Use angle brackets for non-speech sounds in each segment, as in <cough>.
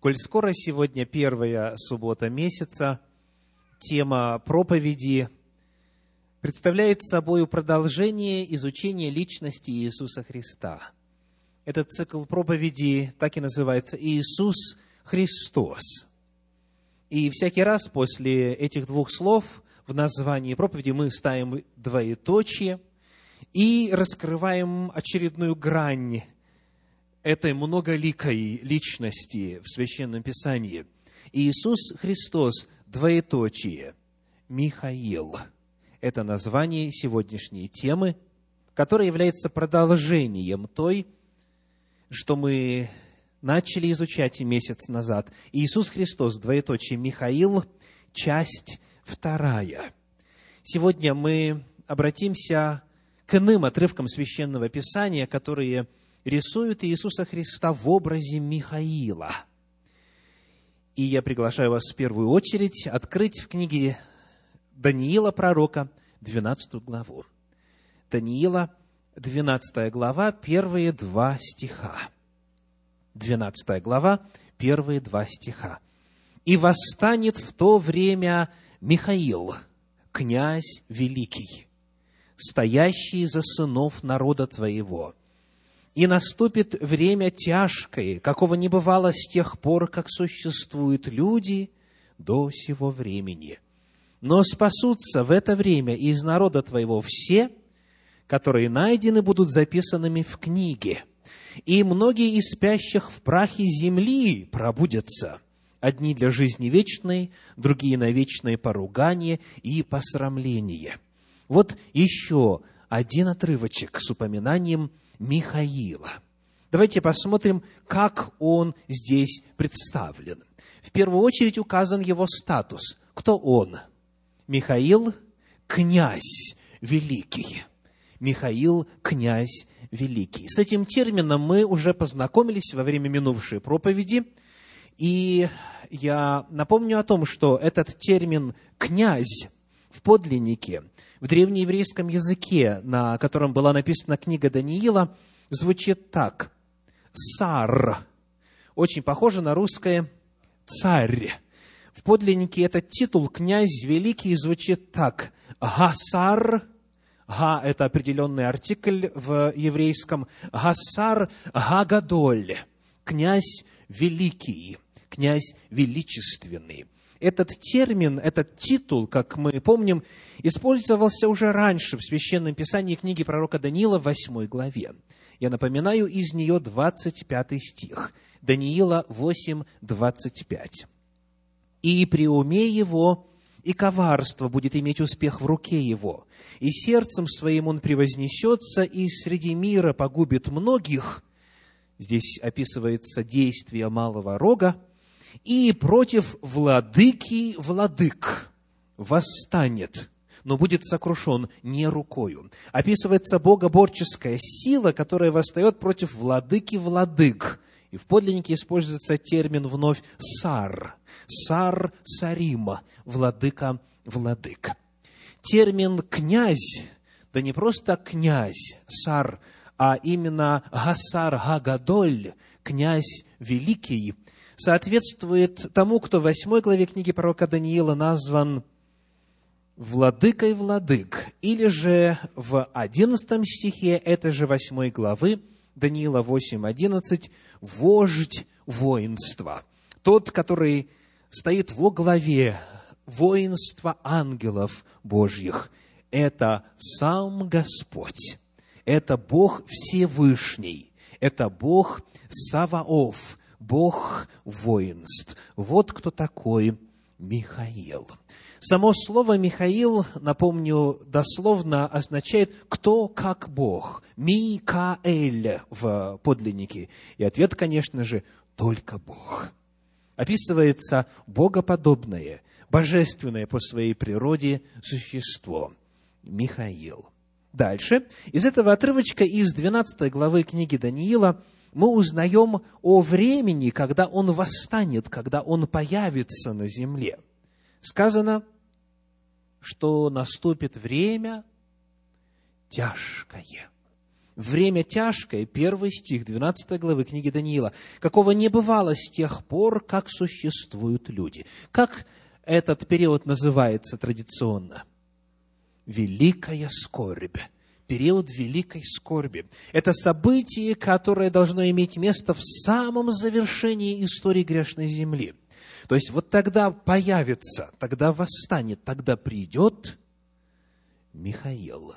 Коль скоро сегодня первая суббота месяца, тема проповеди представляет собой продолжение изучения личности Иисуса Христа. Этот цикл проповеди так и называется «Иисус Христос». И всякий раз после этих двух слов в названии проповеди мы ставим двоеточие и раскрываем очередную грань этой многоликой личности в Священном Писании. Иисус Христос, двоеточие, Михаил. Это название сегодняшней темы, которая является продолжением той, что мы начали изучать месяц назад. Иисус Христос, двоеточие, Михаил, часть вторая. Сегодня мы обратимся к иным отрывкам Священного Писания, которые – рисуют Иисуса Христа в образе Михаила. И я приглашаю вас в первую очередь открыть в книге Даниила пророка 12 главу. Даниила, 12 глава, первые два стиха. 12 глава, первые два стиха. «И восстанет в то время Михаил, князь великий, стоящий за сынов народа твоего, и наступит время тяжкое, какого не бывало с тех пор, как существуют люди до сего времени. Но спасутся в это время из народа твоего все, которые найдены будут записанными в книге, и многие из спящих в прахе земли пробудятся, одни для жизни вечной, другие на вечное поругание и посрамление. Вот еще один отрывочек с упоминанием Михаила. Давайте посмотрим, как он здесь представлен. В первую очередь указан его статус. Кто он? Михаил – князь великий. Михаил – князь великий. С этим термином мы уже познакомились во время минувшей проповеди. И я напомню о том, что этот термин «князь» в подлиннике в древнееврейском языке, на котором была написана книга Даниила, звучит так. Сар. Очень похоже на русское царь. В подлиннике этот титул «князь великий» звучит так. Гасар, Га – это определенный артикль в еврейском. Гасар Гагадоль. Князь великий, князь величественный. Этот термин, этот титул, как мы помним, использовался уже раньше в Священном Писании книги пророка Даниила в 8 главе. Я напоминаю, из нее 25 стих. Даниила 8, 25. «И при уме его, и коварство будет иметь успех в руке его, и сердцем своим он превознесется, и среди мира погубит многих». Здесь описывается действие малого рога, и против владыки владык восстанет, но будет сокрушен не рукою. Описывается богоборческая сила, которая восстает против владыки владык. И в подлиннике используется термин вновь «сар». «Сар Сарима», «владыка владык». Термин «князь», да не просто «князь», «сар», а именно «гасар Гагадоль», «князь великий», соответствует тому, кто в восьмой главе книги пророка Даниила назван владыкой владык, или же в одиннадцатом стихе этой же восьмой главы Даниила 8.11 вождь воинства, тот, который стоит во главе воинства ангелов Божьих. Это сам Господь, это Бог Всевышний, это Бог Саваоф, Бог воинств. Вот кто такой Михаил. Само слово Михаил, напомню, дословно означает «кто как Бог». Микаэль в подлиннике. И ответ, конечно же, только Бог. Описывается богоподобное, божественное по своей природе существо. Михаил. Дальше. Из этого отрывочка из 12 главы книги Даниила – мы узнаем о времени, когда Он восстанет, когда Он появится на земле. Сказано, что наступит время тяжкое. Время тяжкое, первый стих 12 главы книги Даниила, какого не бывало с тех пор, как существуют люди. Как этот период называется традиционно? Великая скорбь период великой скорби. Это событие, которое должно иметь место в самом завершении истории грешной земли. То есть вот тогда появится, тогда восстанет, тогда придет Михаил,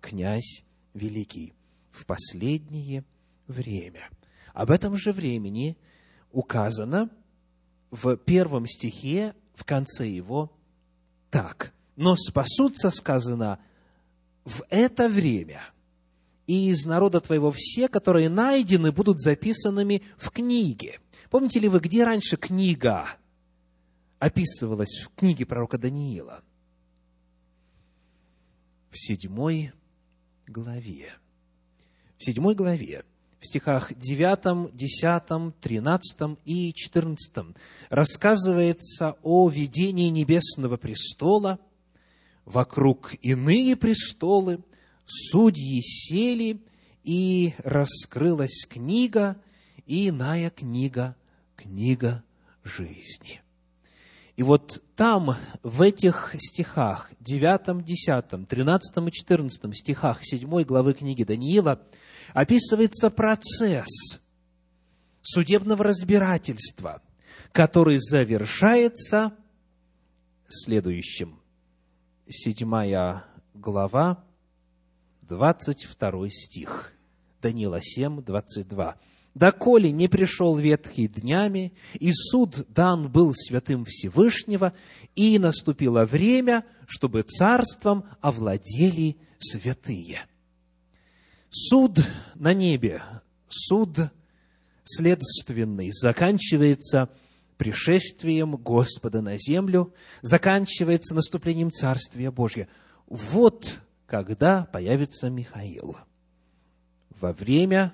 князь великий, в последнее время. Об этом же времени указано в первом стихе, в конце его, так. «Но спасутся, сказано, в это время и из народа твоего все, которые найдены, будут записанными в книге». Помните ли вы, где раньше книга описывалась в книге пророка Даниила? В седьмой главе в седьмой главе, в стихах 9, 10, 13 и 14 рассказывается о видении небесного престола, вокруг иные престолы, судьи сели, и раскрылась книга, и иная книга, книга жизни. И вот там, в этих стихах, 9, 10, 13 и 14 стихах 7 главы книги Даниила – описывается процесс судебного разбирательства, который завершается следующим. Седьмая глава, 22 стих. Данила 7, 22. «Доколе не пришел ветхий днями, и суд дан был святым Всевышнего, и наступило время, чтобы царством овладели святые». Суд на небе, суд следственный заканчивается пришествием Господа на землю, заканчивается наступлением Царствия Божьего. Вот когда появится Михаил. Во время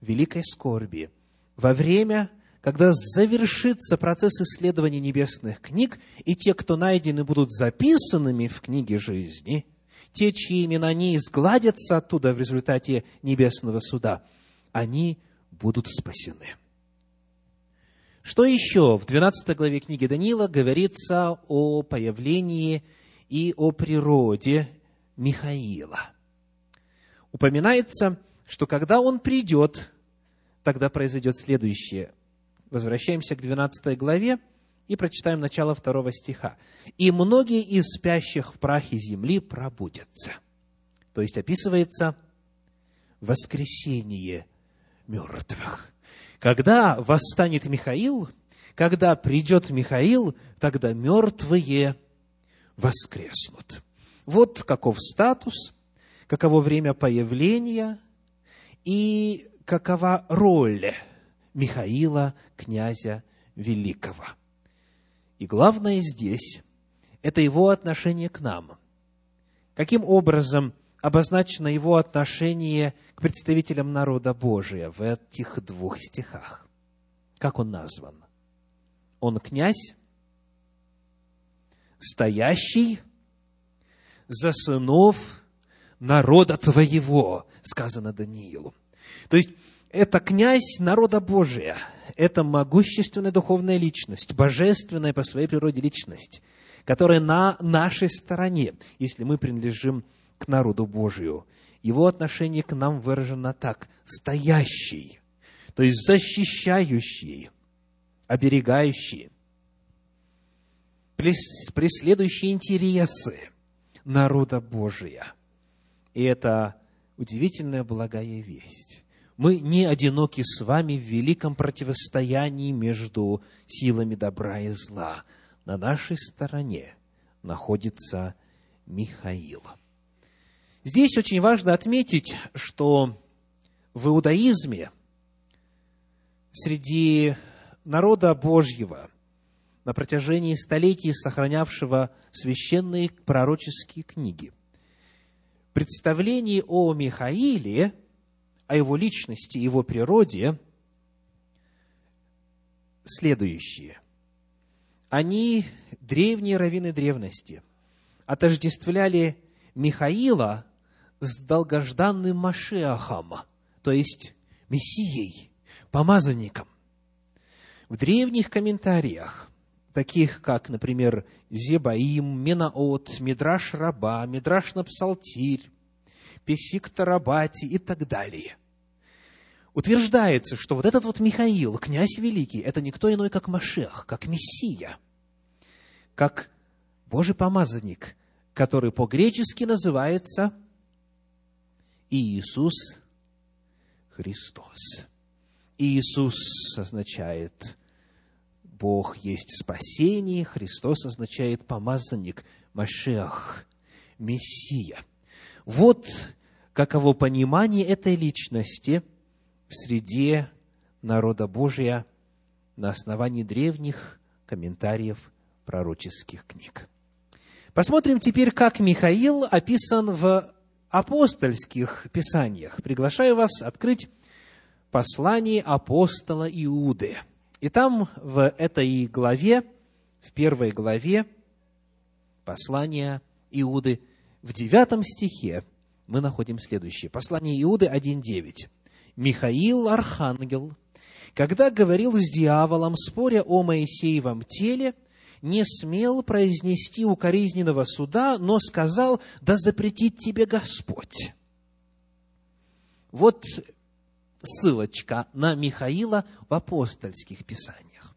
великой скорби, во время, когда завершится процесс исследования небесных книг, и те, кто найдены, будут записанными в книге жизни – те, чьи имена не изгладятся оттуда в результате небесного суда, они будут спасены. Что еще в 12 главе книги Даниила говорится о появлении и о природе Михаила? Упоминается, что когда он придет, тогда произойдет следующее. Возвращаемся к 12 главе, и прочитаем начало второго стиха. «И многие из спящих в прахе земли пробудятся». То есть описывается воскресение мертвых. Когда восстанет Михаил, когда придет Михаил, тогда мертвые воскреснут. Вот каков статус, каково время появления и какова роль Михаила, князя Великого – и главное здесь – это его отношение к нам. Каким образом обозначено его отношение к представителям народа Божия в этих двух стихах? Как он назван? Он князь, стоящий за сынов народа твоего, сказано Даниилу. То есть, это князь народа Божия, это могущественная духовная личность, божественная по своей природе личность, которая на нашей стороне, если мы принадлежим к народу Божию. Его отношение к нам выражено так – стоящий, то есть защищающий, оберегающий, преследующий интересы народа Божия. И это удивительная благая весть мы не одиноки с вами в великом противостоянии между силами добра и зла. На нашей стороне находится Михаил. Здесь очень важно отметить, что в иудаизме среди народа Божьего на протяжении столетий сохранявшего священные пророческие книги. Представление о Михаиле о его личности, его природе следующие. Они, древние раввины древности, отождествляли Михаила с долгожданным Машиахом, то есть Мессией, помазанником. В древних комментариях, таких как, например, Зебаим, Менаот, Мидраш Раба, Мидраш на Псалтирь, Песик Тарабати и так далее, утверждается, что вот этот вот Михаил, князь великий, это никто иной, как Машех, как Мессия, как Божий помазанник, который по-гречески называется Иисус Христос. Иисус означает Бог есть спасение, Христос означает помазанник, Машех, Мессия. Вот каково понимание этой личности в среде народа Божия на основании древних комментариев пророческих книг. Посмотрим теперь, как Михаил описан в апостольских писаниях. Приглашаю вас открыть послание апостола Иуды. И там в этой главе, в первой главе послания Иуды, в девятом стихе мы находим следующее. Послание Иуды 1.9. «Михаил, архангел, когда говорил с дьяволом, споря о Моисеевом теле, не смел произнести укоризненного суда, но сказал, да запретит тебе Господь. Вот ссылочка на Михаила в апостольских писаниях.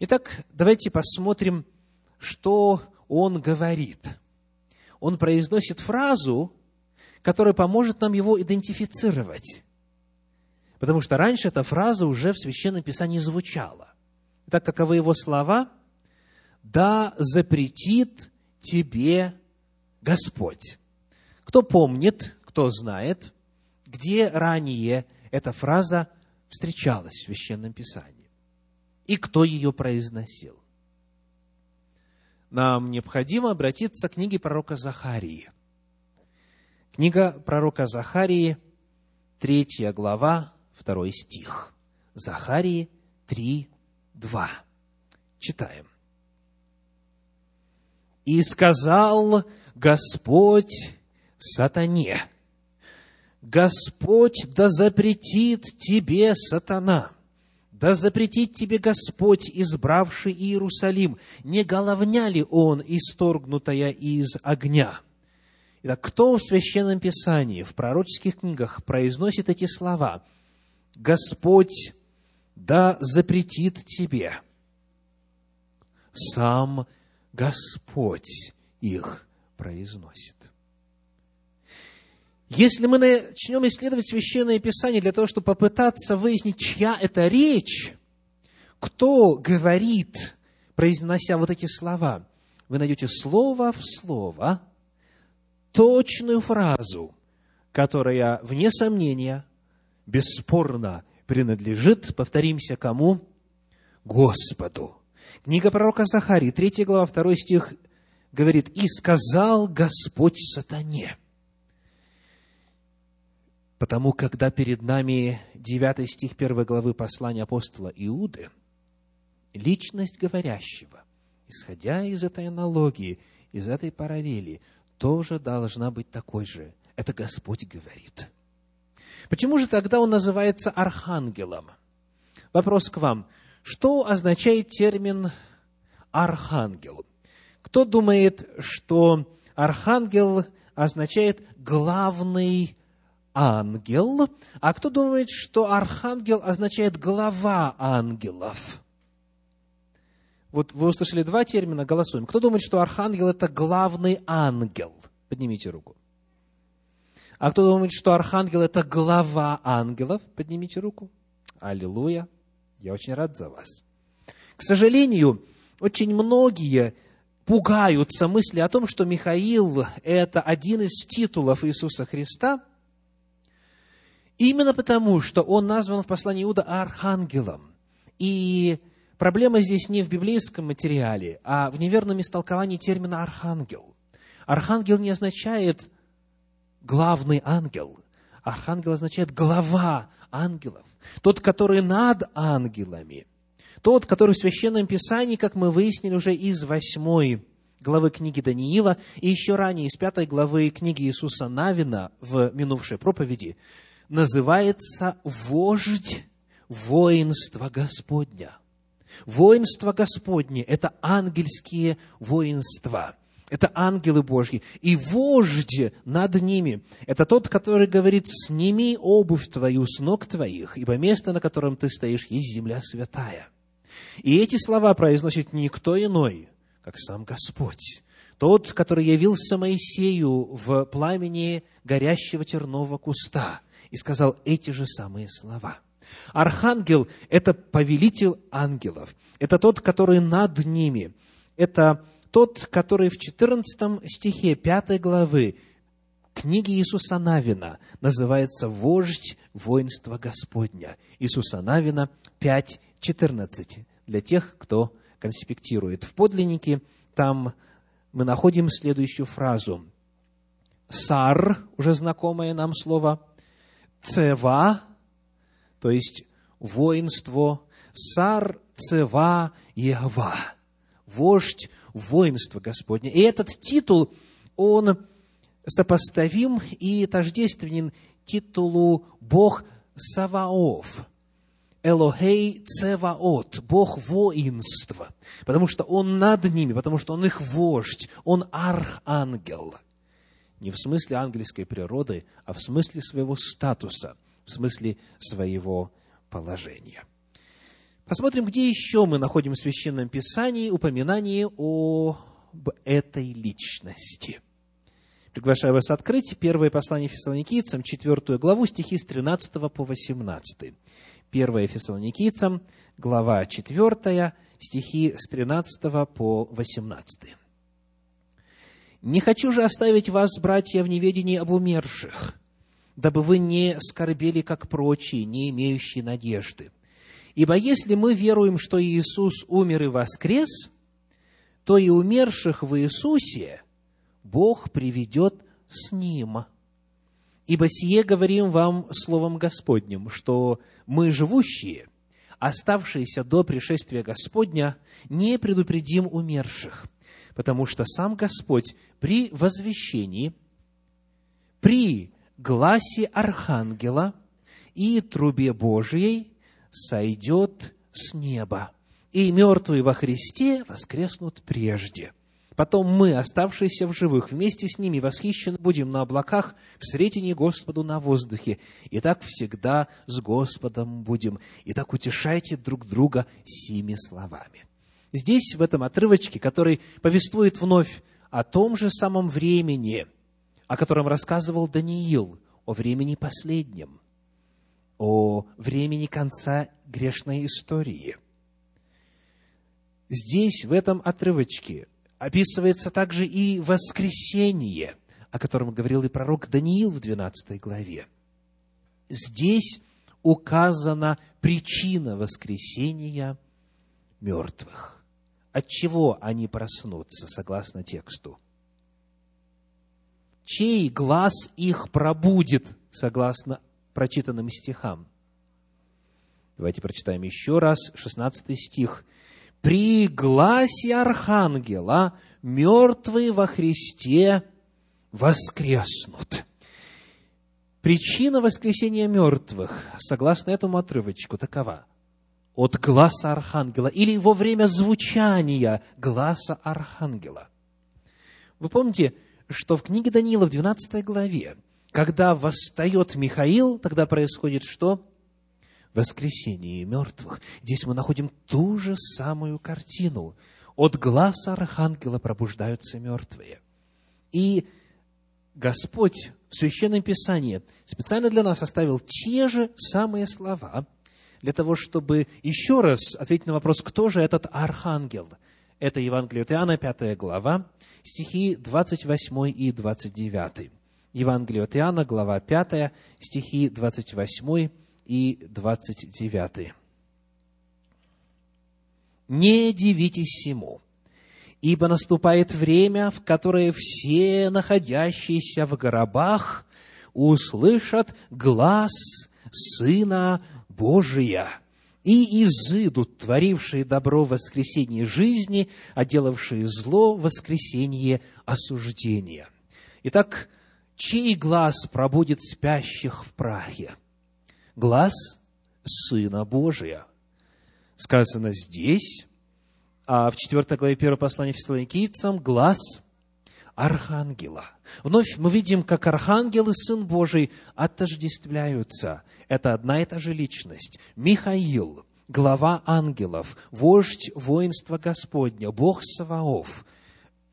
Итак, давайте посмотрим, что он говорит. Он произносит фразу, которая поможет нам его идентифицировать. Потому что раньше эта фраза уже в Священном Писании звучала. Итак, каковы его слова? Да запретит тебе Господь. Кто помнит, кто знает, где ранее эта фраза встречалась в Священном Писании? И кто ее произносил? Нам необходимо обратиться к книге пророка Захарии. Книга пророка Захарии, третья глава, второй стих. Захарии 3, 2. Читаем. И сказал Господь сатане, Господь да запретит тебе, сатана, да запретит тебе Господь, избравший Иерусалим, не головня ли он, исторгнутая из огня? Итак, кто в Священном Писании, в пророческих книгах произносит эти слова? Господь да запретит тебе. Сам Господь их произносит. Если мы начнем исследовать Священное Писание для того, чтобы попытаться выяснить, чья это речь, кто говорит, произнося вот эти слова, вы найдете слово в слово точную фразу, которая, вне сомнения, бесспорно принадлежит, повторимся, кому? Господу. Книга пророка Захарии, 3 глава, 2 стих говорит, «И сказал Господь сатане». Потому, когда перед нами 9 стих 1 главы послания апостола Иуды, личность говорящего, исходя из этой аналогии, из этой параллели, тоже должна быть такой же. Это Господь говорит. Почему же тогда он называется архангелом? Вопрос к вам. Что означает термин архангел? Кто думает, что архангел означает главный ангел, а кто думает, что архангел означает глава ангелов? Вот вы услышали два термина, голосуем. Кто думает, что архангел – это главный ангел? Поднимите руку. А кто думает, что архангел – это глава ангелов? Поднимите руку. Аллилуйя. Я очень рад за вас. К сожалению, очень многие пугаются мысли о том, что Михаил – это один из титулов Иисуса Христа, именно потому, что он назван в послании Иуда архангелом. И проблема здесь не в библейском материале, а в неверном истолковании термина «архангел». Архангел не означает «главный ангел». Архангел означает «глава ангелов» тот, который над ангелами, тот, который в Священном Писании, как мы выяснили уже из восьмой главы книги Даниила и еще ранее из пятой главы книги Иисуса Навина в минувшей проповеди называется «Вождь воинства Господня». Воинство Господне – это ангельские воинства – это ангелы Божьи. И вождь над ними – это тот, который говорит, сними обувь твою с ног твоих, ибо место, на котором ты стоишь, есть земля святая. И эти слова произносит никто иной, как сам Господь. Тот, который явился Моисею в пламени горящего тернового куста и сказал эти же самые слова. Архангел – это повелитель ангелов. Это тот, который над ними. Это тот, который в 14 стихе 5 главы книги Иисуса Навина называется «Вождь воинства Господня». Иисуса Навина 5.14 для тех, кто конспектирует. В подлиннике там мы находим следующую фразу. «Сар» – уже знакомое нам слово, «цева», то есть воинство, «сар цева Егова» – вождь воинство Господне. И этот титул, он сопоставим и тождественен титулу Бог Саваоф. Элохей Цеваот, Бог воинства, потому что Он над ними, потому что Он их вождь, Он архангел. Не в смысле ангельской природы, а в смысле своего статуса, в смысле своего положения. Посмотрим, где еще мы находим в Священном Писании упоминание об этой личности. Приглашаю вас открыть первое послание фессалоникийцам, четвертую главу, стихи с 13 по 18. Первое фессалоникийцам, глава 4, стихи с 13 по 18. «Не хочу же оставить вас, братья, в неведении об умерших, дабы вы не скорбели, как прочие, не имеющие надежды. Ибо если мы веруем, что Иисус умер и воскрес, то и умерших в Иисусе Бог приведет с Ним. Ибо сие говорим вам Словом Господним, что мы, живущие, оставшиеся до пришествия Господня, не предупредим умерших, потому что сам Господь при возвещении, при гласе Архангела и трубе Божией сойдет с неба, и мертвые во Христе воскреснут прежде. Потом мы, оставшиеся в живых, вместе с ними восхищены будем на облаках в сретении Господу на воздухе. И так всегда с Господом будем. И так утешайте друг друга сими словами. Здесь, в этом отрывочке, который повествует вновь о том же самом времени, о котором рассказывал Даниил, о времени последнем – о времени конца грешной истории. Здесь, в этом отрывочке, описывается также и воскресение, о котором говорил и пророк Даниил в 12 главе. Здесь указана причина воскресения мертвых. От чего они проснутся, согласно тексту? Чей глаз их пробудит, согласно прочитанным стихам. Давайте прочитаем еще раз 16 стих. «При гласе архангела мертвые во Христе воскреснут». Причина воскресения мертвых, согласно этому отрывочку, такова. От гласа архангела или во время звучания гласа архангела. Вы помните, что в книге Даниила в 12 главе когда восстает Михаил, тогда происходит что? Воскресение мертвых. Здесь мы находим ту же самую картину. От глаза архангела пробуждаются мертвые. И Господь в Священном Писании специально для нас оставил те же самые слова, для того, чтобы еще раз ответить на вопрос, кто же этот архангел. Это Евангелие от Иоанна, 5 глава, стихи 28 и 29. Евангелие от Иоанна, глава 5, стихи 28 и 29. «Не дивитесь всему, ибо наступает время, в которое все находящиеся в гробах услышат глаз Сына Божия, и изыдут, творившие добро в воскресенье жизни, а делавшие зло в воскресенье осуждения. Итак, чей глаз пробудет спящих в прахе? Глаз Сына Божия. Сказано здесь, а в 4 главе 1 послания Фессалоникийцам, глаз Архангела. Вновь мы видим, как Архангел и Сын Божий отождествляются – это одна и та же личность. Михаил, глава ангелов, вождь воинства Господня, Бог Саваоф.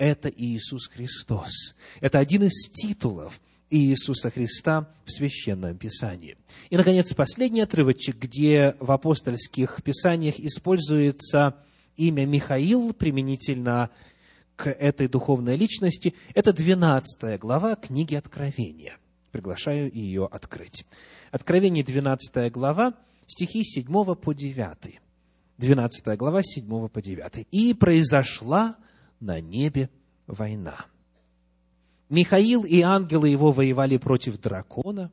Это Иисус Христос. Это один из титулов Иисуса Христа в Священном Писании. И, наконец, последний отрывочек, где в апостольских писаниях используется имя Михаил применительно к этой духовной личности, это 12 глава книги Откровения. Приглашаю ее открыть. Откровение, 12 глава, стихи 7 по 9. 12 глава, 7 по 9. «И произошла на небе война. Михаил и ангелы его воевали против дракона,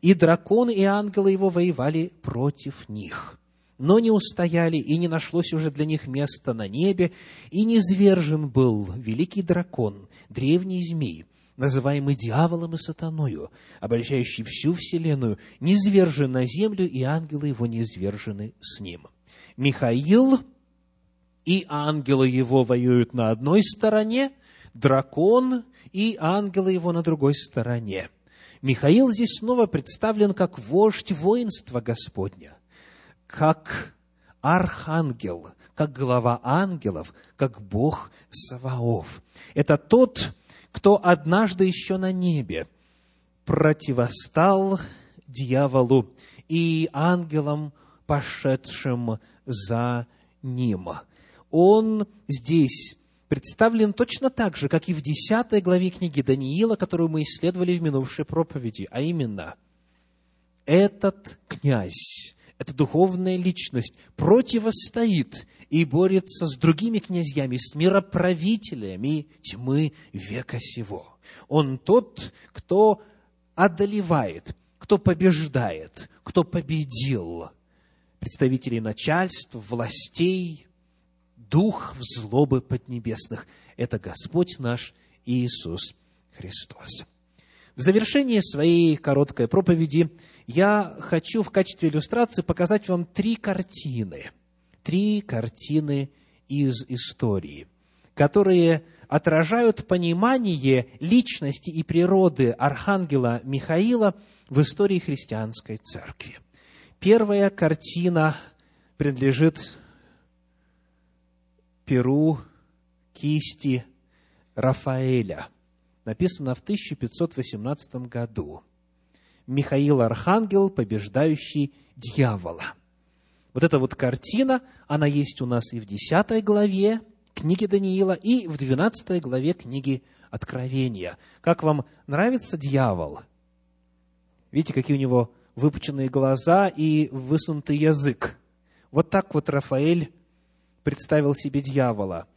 и дракон и ангелы его воевали против них. Но не устояли, и не нашлось уже для них места на небе, и низвержен был великий дракон, древний змей, называемый дьяволом и сатаною, обольщающий всю вселенную, низвержен на землю, и ангелы его низвержены с ним. Михаил и ангелы его воюют на одной стороне, дракон и ангелы его на другой стороне. Михаил здесь снова представлен как вождь воинства Господня, как архангел, как глава ангелов, как Бог Саваоф. Это тот, кто однажды еще на небе противостал дьяволу и ангелам, пошедшим за ним. Он здесь представлен точно так же, как и в 10 главе книги Даниила, которую мы исследовали в минувшей проповеди, а именно, этот князь, эта духовная личность противостоит и борется с другими князьями, с мироправителями тьмы века сего. Он тот, кто одолевает, кто побеждает, кто победил представителей начальств, властей, дух в злобы поднебесных. Это Господь наш Иисус Христос. В завершение своей короткой проповеди я хочу в качестве иллюстрации показать вам три картины. Три картины из истории, которые отражают понимание личности и природы архангела Михаила в истории христианской церкви. Первая картина принадлежит перу кисти Рафаэля – написано в 1518 году. Михаил Архангел, побеждающий дьявола. Вот эта вот картина, она есть у нас и в 10 главе книги Даниила, и в 12 главе книги Откровения. Как вам нравится дьявол? Видите, какие у него выпученные глаза и высунутый язык. Вот так вот Рафаэль представил себе дьявола.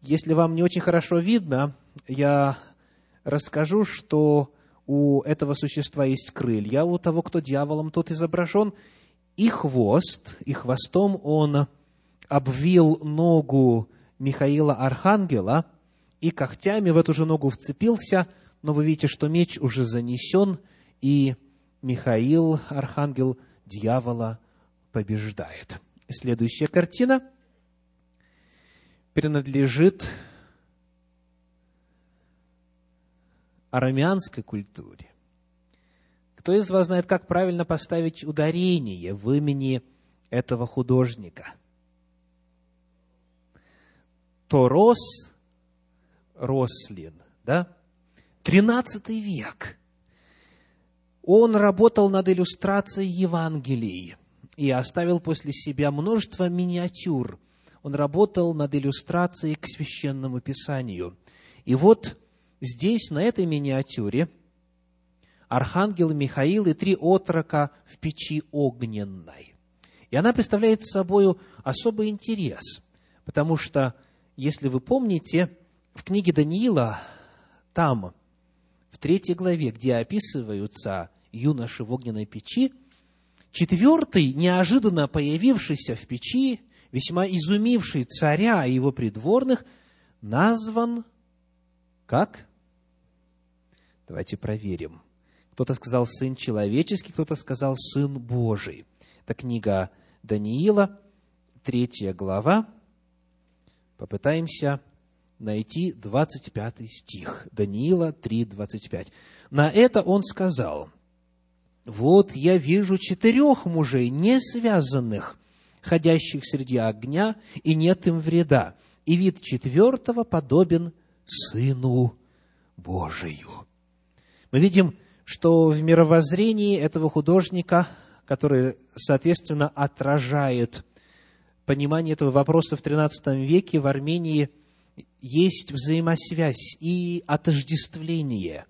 Если вам не очень хорошо видно, я расскажу, что у этого существа есть крылья, у того, кто дьяволом тот изображен, и хвост, и хвостом он обвил ногу Михаила Архангела, и когтями в эту же ногу вцепился, но вы видите, что меч уже занесен, и Михаил, Архангел, дьявола побеждает. Следующая картина принадлежит арамеанской культуре. Кто из вас знает, как правильно поставить ударение в имени этого художника? Торос Рослин, да? Тринадцатый век. Он работал над иллюстрацией Евангелий и оставил после себя множество миниатюр. Он работал над иллюстрацией к священному писанию. И вот здесь, на этой миниатюре, архангел Михаил и три отрока в печи огненной. И она представляет собой особый интерес, потому что, если вы помните, в книге Даниила, там, в третьей главе, где описываются юноши в огненной печи, Четвертый, неожиданно появившийся в печи, весьма изумивший царя и его придворных, назван как? Давайте проверим. Кто-то сказал «сын человеческий», кто-то сказал «сын Божий». Это книга Даниила, третья глава. Попытаемся найти 25 стих. Даниила 3, 25. На это он сказал, «Вот я вижу четырех мужей, не связанных, ходящих среди огня, и нет им вреда, и вид четвертого подобен Сыну Божию». Мы видим, что в мировоззрении этого художника, который, соответственно, отражает понимание этого вопроса в XIII веке, в Армении есть взаимосвязь и отождествление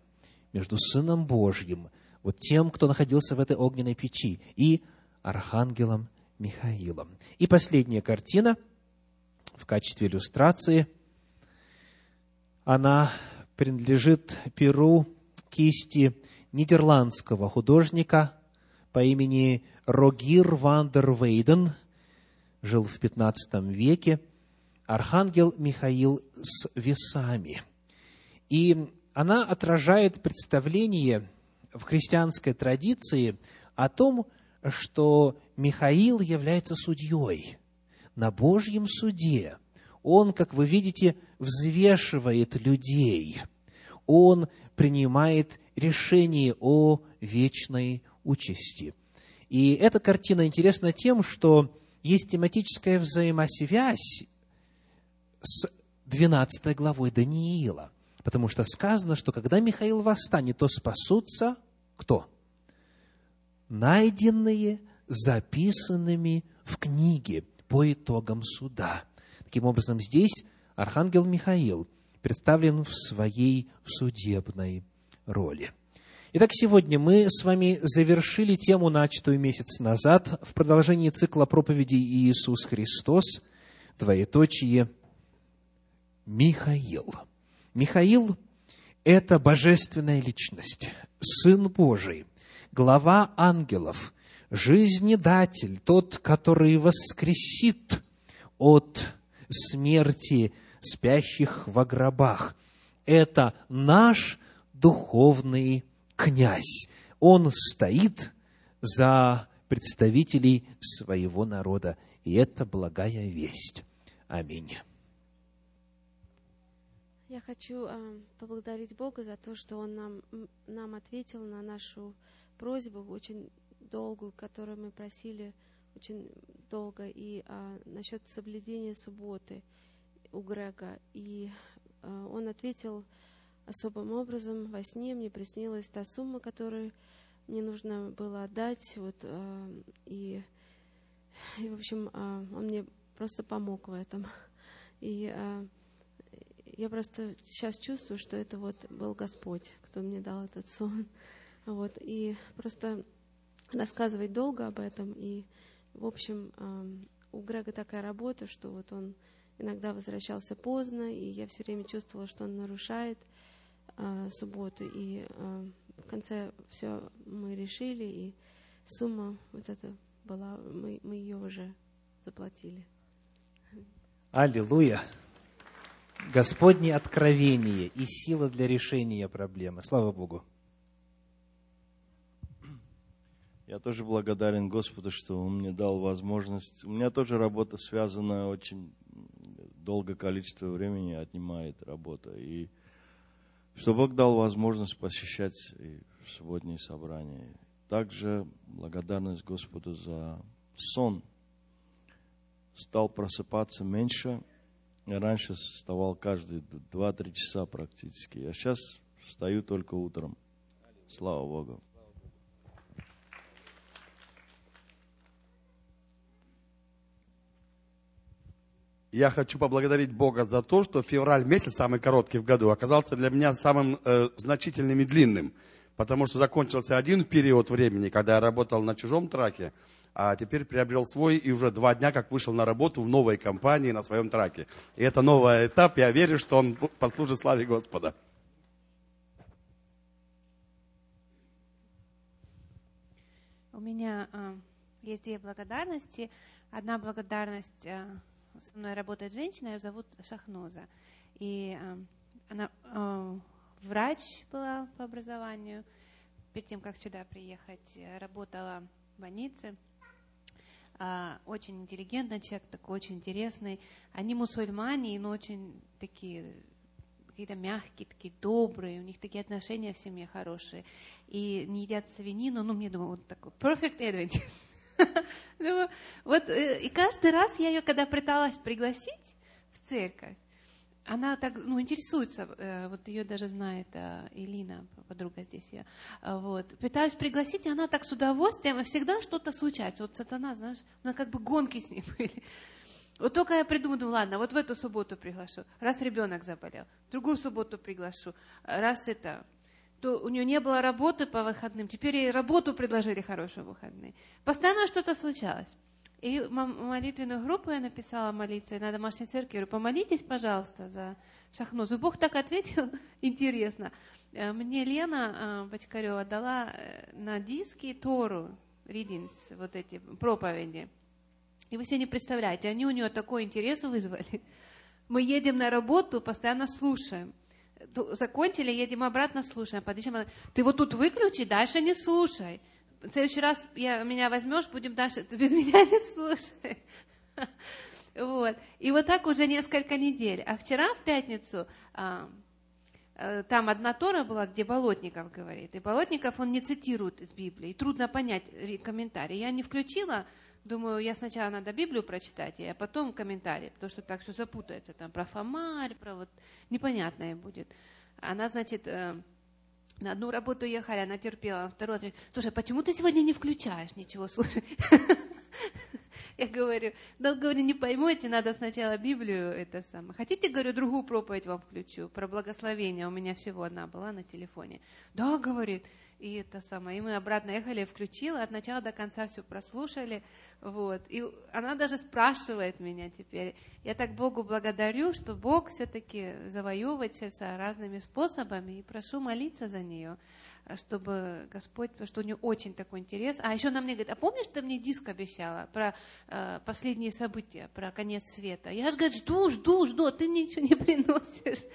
между Сыном Божьим, вот тем, кто находился в этой огненной печи, и Архангелом Михаилом. И последняя картина в качестве иллюстрации, она принадлежит перу кисти нидерландского художника по имени Рогир ван дер Вейден, жил в XV веке, архангел Михаил с весами. И она отражает представление в христианской традиции о том, что Михаил является судьей на Божьем суде. Он, как вы видите, взвешивает людей. Он принимает решение о вечной участи. И эта картина интересна тем, что есть тематическая взаимосвязь с 12 главой Даниила. Потому что сказано, что когда Михаил восстанет, то спасутся кто? Найденные записанными в книге по итогам суда. Таким образом, здесь архангел Михаил представлен в своей судебной роли. Итак, сегодня мы с вами завершили тему, начатую месяц назад, в продолжении цикла проповедей Иисус Христос, двоеточие, Михаил. Михаил – это божественная личность, Сын Божий, глава ангелов, жизнедатель, тот, который воскресит от смерти спящих во гробах. Это наш духовный князь. Он стоит за представителей своего народа. И это благая весть. Аминь. Я хочу э, поблагодарить Бога за то, что Он нам, нам ответил на нашу просьбу, очень долгую, которую мы просили очень долго, и э, насчет соблюдения субботы у Грега. И э, он ответил особым образом. Во сне мне приснилась та сумма, которую мне нужно было отдать. Вот, э, и, и, в общем, э, он мне просто помог в этом. И э, я просто сейчас чувствую, что это вот был Господь, кто мне дал этот сон. Вот, и просто рассказывать долго об этом. И, в общем, у Грега такая работа, что вот он иногда возвращался поздно, и я все время чувствовала, что он нарушает э, субботу. И э, в конце все мы решили, и сумма вот эта была, мы, мы ее уже заплатили. Аллилуйя! Господне откровение и сила для решения проблемы. Слава Богу! Я тоже благодарен Господу, что Он мне дал возможность. У меня тоже работа связана очень долгое количество времени отнимает работа. И что Бог дал возможность посещать и субботние собрания. Также благодарность Господу за сон. Стал просыпаться меньше. Я раньше вставал каждые 2-3 часа практически. Я сейчас встаю только утром. Слава Богу. Я хочу поблагодарить Бога за то, что февраль месяц, самый короткий в году, оказался для меня самым э, значительным и длинным. Потому что закончился один период времени, когда я работал на чужом траке, а теперь приобрел свой и уже два дня как вышел на работу в новой компании на своем траке. И это новый этап, я верю, что он послужит славе Господа. У меня а, есть две благодарности. Одна благодарность, э, со мной работает женщина, ее зовут Шахноза. И э, она э, врач была по образованию. Перед тем, как сюда приехать, работала в больнице. Очень интеллигентный человек, такой очень интересный. Они мусульмане, но очень такие какие-то мягкие, такие добрые, у них такие отношения в семье хорошие. И не едят свинину, ну, мне думаю, вот такой perfect adventist. <laughs> Вот, э, и каждый раз я ее, когда пыталась пригласить в церковь, она так, ну, интересуется, э, вот ее даже знает э, Элина, подруга здесь ее, вот. Пытаюсь пригласить, и она так с удовольствием, и всегда что-то случается. Вот сатана, знаешь, она как бы гонки с ней <laughs> были. Вот только я придумаю, думаю, ладно, вот в эту субботу приглашу, раз ребенок заболел, другую субботу приглашу, раз это, то у нее не было работы по выходным, теперь ей работу предложили хорошую выходные. Постоянно что-то случалось. И молитвенную группу я написала молиться на домашней церкви. Говорю, помолитесь, пожалуйста, за Шахнозу. Бог так ответил, <laughs> интересно. Э, мне Лена э, Бочкарева дала э, на диски Тору, Ридинс, вот эти проповеди. И вы себе не представляете, они у нее такой интерес вызвали. <laughs> Мы едем на работу, постоянно слушаем закончили, едем обратно, слушаем. Подъезжаем, ты вот тут выключи, дальше не слушай. В следующий раз я, меня возьмешь, будем дальше, ты <laughs> без меня не слушай. <laughs> Вот. И вот так уже несколько недель. А вчера, в пятницу, а, а, там одна Тора была, где Болотников говорит. И Болотников, он не цитирует из Библии. Трудно понять комментарий. Я не включила, думаю, я сначала надо Библию прочитать, а потом комментарий, потому что так все запутается, там про Фомарь, про вот непонятное будет. Она, значит, э, на одну работу ехали, она терпела, на вторую, слушай, почему ты сегодня не включаешь ничего, слушай? <laughs> Я говорю, да, говорю, не поймете, надо сначала Библию это самое. Хотите, говорю, другую проповедь вам включу, про благословение, у меня всего одна была на телефоне. Да, говорит, и это самое. И мы обратно ехали, включила, от начала до конца все прослушали. Вот. И она даже спрашивает меня теперь. Я так Богу благодарю, что Бог все-таки завоевывает сердца разными способами. И прошу молиться за нее чтобы Господь, потому что у нее очень такой интерес. А еще она мне говорит, а помнишь, ты мне диск обещала про э, последние события, про конец света? Я же, говорю, жду, жду, жду, а ты мне ничего не приносишь. <laughs>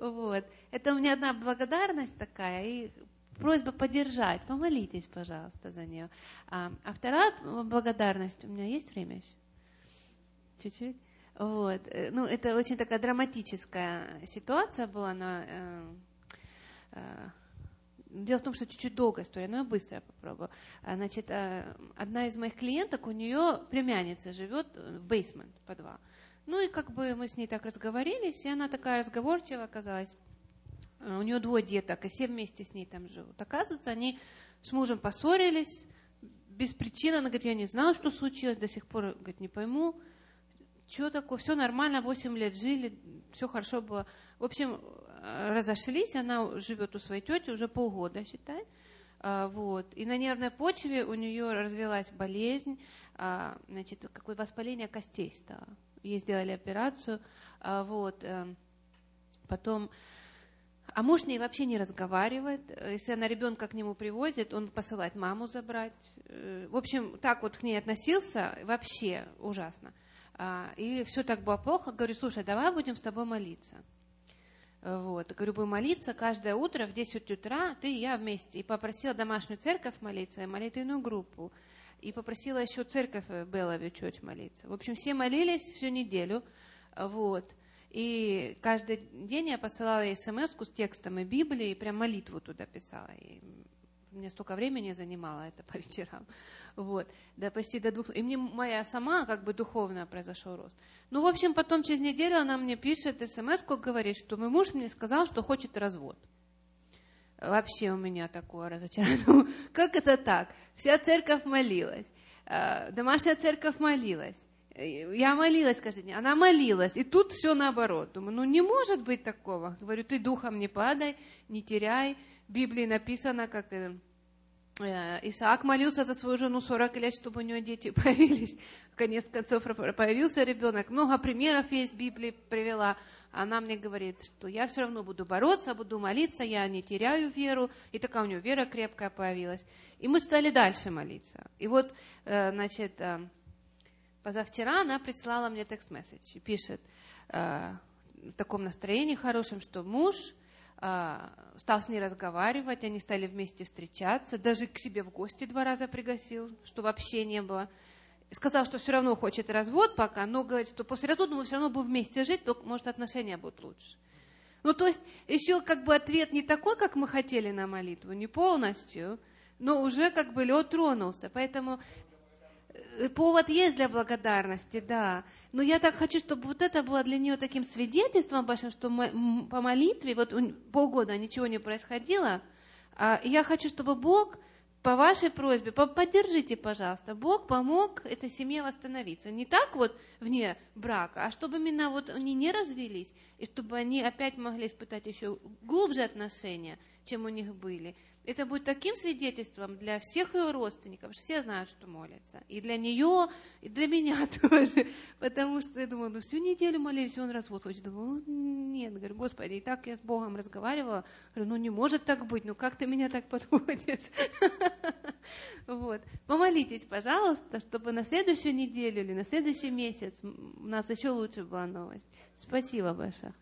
Вот. Это у меня одна благодарность такая, и просьба поддержать, помолитесь, пожалуйста, за нее. А, а вторая благодарность, у меня есть время еще? Чуть-чуть? Вот. Э, ну, это очень такая драматическая ситуация была на... Э, э, дело в том, что чуть-чуть долгая история, но я быстро попробую. А, значит, э, одна из моих клиенток, у нее племянница живет в бейсмент, подвал. Ну и как бы мы с ней так разговорились, и она такая разговорчивая оказалась. Э, у нее двое деток, и все вместе с ней там живут. Оказывается, они с мужем поссорились без причины. Она говорит, я не знала, что случилось, до сих пор, говорит, не пойму, что такое, все нормально, 8 лет жили, все хорошо было. В общем, э, разошлись, она живет у своей тети уже полгода, считай. А, вот. И на нервной почве у нее развилась болезнь, а, значит, какое воспаление костей стало. Ей сделали операцию. А, вот. Э, потом а муж с ней вообще не разговаривает. Если она ребенка к нему привозит, он посылает маму забрать. Э, в общем, так вот к ней относился вообще ужасно. А, и все так было плохо. Говорю, слушай, давай будем с тобой молиться. Вот. Говорю, будем молиться каждое утро в 10 утра, ты и я вместе. И попросила домашнюю церковь молиться, и молитвенную группу. И попросила еще церковь Белловью Чочь молиться. В общем, все молились всю неделю. Вот. И каждый день я посылала ей смс с текстом и Библии, и прям молитву туда писала. И мне столько времени занимало это по вечерам. Вот. Да почти до двух... И мне моя сама как бы духовная произошел рост. Ну, в общем, потом через неделю она мне пишет смс говорит, что мой муж мне сказал, что хочет развод. Вообще у меня такое разочарование. <laughs> Как это так? Вся церковь молилась. Э, домашняя церковь молилась. Я молилась каждый день. Она молилась. И тут все наоборот. Думаю, ну не может быть такого. Говорю, ты духом не падай, не теряй. В Библии написано, как э, Э, Исаак молился за свою жену 40 лет, чтобы у нее дети <laughs> появились. В конец концов появился ребенок. Много примеров есть в Библии привела. Она мне говорит, что я все равно буду бороться, буду молиться, я не теряю веру. И такая у нее вера крепкая появилась. И мы стали дальше молиться. И вот, э, значит, позавчера она прислала мне текст-месседж и пишет в таком настроении хорошем, что муж а, стал с ней разговаривать, они стали вместе встречаться, даже к себе в гости два раза пригласил, что вообще не было. Сказал, что все равно хочет развод пока, но говорит, что после развода мы все равно будем вместе жить, то, может, отношения будут лучше. Ну, то есть, еще как бы ответ не такой, как мы хотели на молитву, не полностью, но уже как бы лед тронулся. Поэтому Э, повод есть для благодарности, да. Но я так хочу, чтобы вот это было для нее таким свидетельством большим, что мы, по молитве, вот полгода ничего не происходило, а я хочу, чтобы Бог по вашей просьбе, поддержите, пожалуйста, Бог помог этой семье восстановиться. Не так вот вне брака, а чтобы именно вот они не развелись, и чтобы они опять могли испытать еще глубже отношения, чем у них были. Это будет таким свидетельством для всех ее родственников, что все знают, что молятся. И для нее, и для меня <laughs> тоже. Потому что я думаю, ну всю неделю молились, он развод хочет. Думаю, нет, говорю, Господи, и так я с Богом разговаривала. Говорю, ну не может так быть, ну как ты меня так подводишь? <laughs> Вот. Помолитесь, пожалуйста, чтобы на следующую неделю или на следующий месяц у нас еще лучше была новость. Спасибо большое.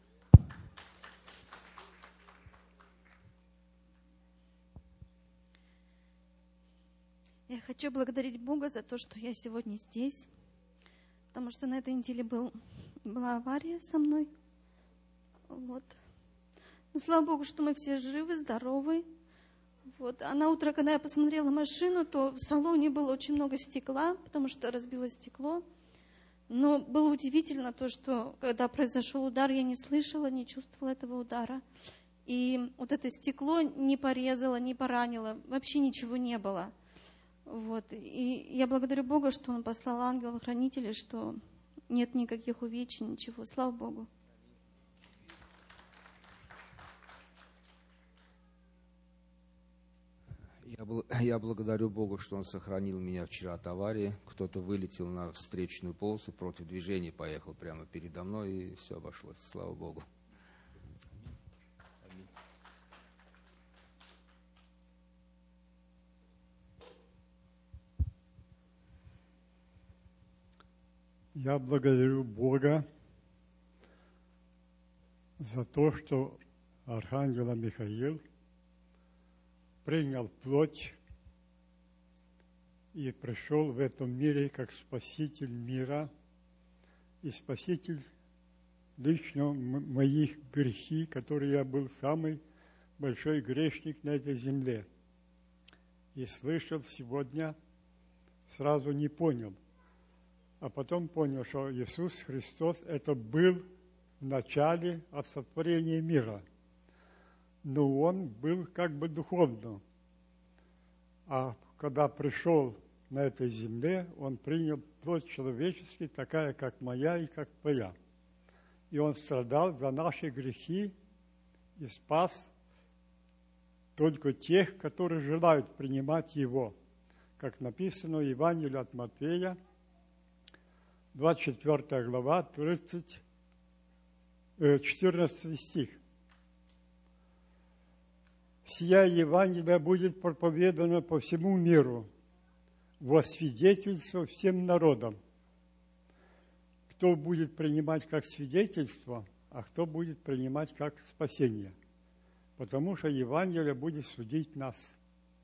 Я хочу благодарить Бога за то, что я сегодня здесь, потому что на этой неделе был, была авария со мной. Вот. Но слава Богу, что мы все живы, здоровы. Вот. А на утро, когда я посмотрела машину, то в салоне было очень много стекла, потому что разбилось стекло. Но было удивительно то, что когда произошел удар, я не слышала, не чувствовала этого удара. И вот это стекло не порезало, не поранило, вообще ничего не было. Вот. И я благодарю Бога, что Он послал ангелов-хранителей, что нет никаких увечий, ничего. Слава Богу. Я, <laughs> я благодарю Бога, что Он сохранил меня вчера от аварии. Кто-то вылетел на встречную полосу против движения, поехал прямо передо мной, и все обошлось. Слава Богу. Я благодарю Бога за то, что Архангела Михаил принял плоть и пришел в этом мире как Спаситель мира и Спаситель лично моих грехи, которые я был самый большой грешник на этой земле. И слышал сегодня, сразу не понял, а потом понял, что Иисус Христос это был в начале от сотворения мира. Но он был как бы духовно. А когда пришел на этой земле, он принял плоть человеческий, такая, как моя и как твоя. И он страдал за наши грехи и спас только тех, которые желают принимать его. Как написано в Евангелии от Матфея, 24 глава, 30, 14 э, стих. «Сия Евангелие будет проповедано по всему миру, во свидетельство всем народам. Кто будет принимать как свидетельство, а кто будет принимать как спасение. Потому что Евангелие будет судить нас,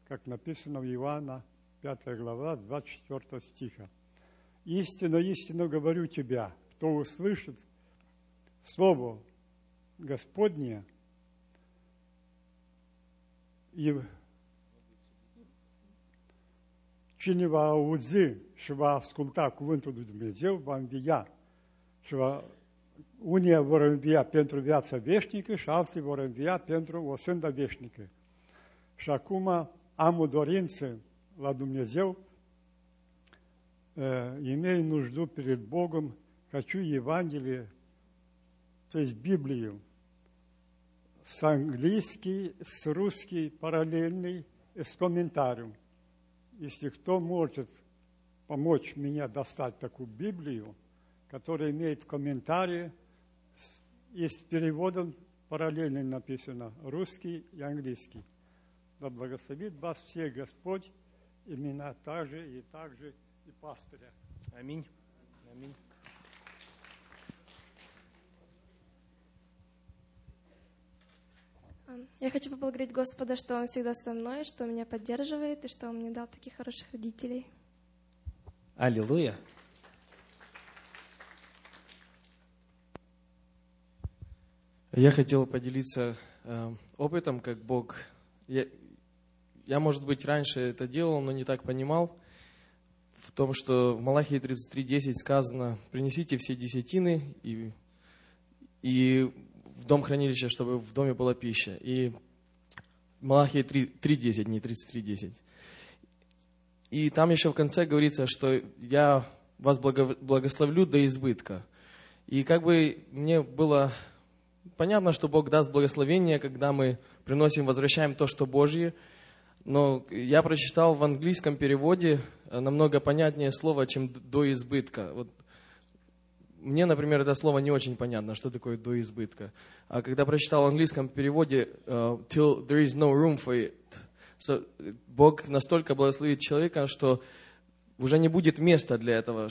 как написано в Иоанна 5 глава, 24 стиха. Истинно, истинно говорю тебя, кто услышит Слово Господне и Dumnezeu, va învia și va, unii vor învia pentru viața veșnică și alții vor învia pentru o sândă veșnică. Și acum am o dorință la Dumnezeu имею нужду перед Богом, хочу Евангелие, то есть Библию, с английский, с русский параллельный, с комментарием. Если кто может помочь мне достать такую Библию, которая имеет комментарии, и с переводом параллельно написано русский и английский. Да благословит вас всех Господь, имена также и также и пастыря. Аминь. Аминь. Я хочу поблагодарить Господа, что Он всегда со мной, что Он меня поддерживает и что Он мне дал таких хороших родителей. Аллилуйя. Я хотел поделиться э, опытом, как Бог... Я, я, может быть, раньше это делал, но не так понимал. В том, что в Малахии 33.10 сказано, принесите все десятины и, и в дом хранилища, чтобы в доме была пища. И Малахия 3.10, не 33.10. И там еще в конце говорится, что я вас благословлю до избытка. И как бы мне было понятно, что Бог даст благословение, когда мы приносим, возвращаем то, что Божье. Но я прочитал в английском переводе намного понятнее слово, чем до избытка. Вот мне, например, это слово не очень понятно, что такое до избытка. А когда прочитал в английском переводе uh, till there is no room for it, so, Бог настолько благословит человека, что уже не будет места для этого,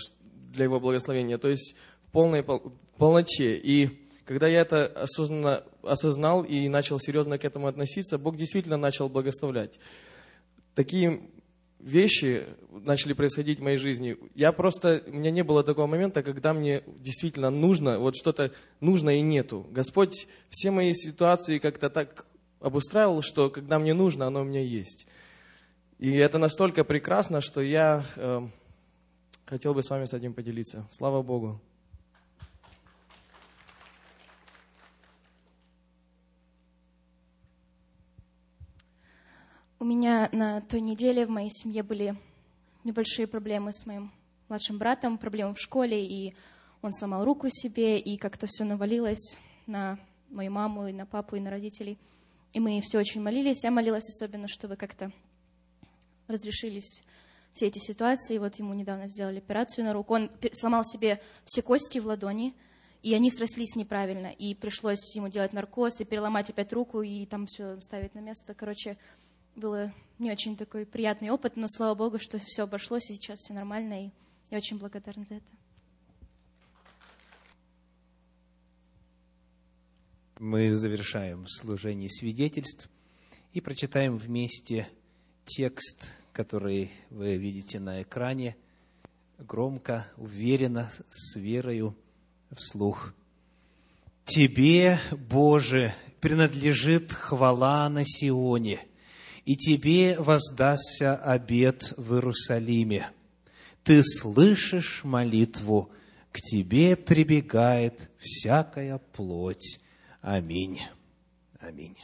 для его благословения, то есть в полной полноте. И когда я это осознанно осознал и начал серьезно к этому относиться, Бог действительно начал благословлять. Такие вещи начали происходить в моей жизни. Я просто, у меня не было такого момента, когда мне действительно нужно, вот что-то нужно и нету. Господь все мои ситуации как-то так обустраивал, что когда мне нужно, оно у меня есть. И это настолько прекрасно, что я э, хотел бы с вами с этим поделиться. Слава Богу. У меня на той неделе в моей семье были небольшие проблемы с моим младшим братом, проблемы в школе, и он сломал руку себе, и как-то все навалилось на мою маму, и на папу, и на родителей. И мы все очень молились. Я молилась особенно, чтобы как-то разрешились все эти ситуации. И вот ему недавно сделали операцию на руку. Он сломал себе все кости в ладони, и они срослись неправильно. И пришлось ему делать наркоз, и переломать опять руку, и там все ставить на место. Короче, было не очень такой приятный опыт, но слава богу, что все обошлось, и сейчас все нормально, и я очень благодарна за это. Мы завершаем служение свидетельств и прочитаем вместе текст, который вы видите на экране, громко, уверенно, с верою вслух. Тебе, Боже, принадлежит хвала на Сионе – и тебе воздастся обед в Иерусалиме. Ты слышишь молитву, к тебе прибегает всякая плоть. Аминь. Аминь.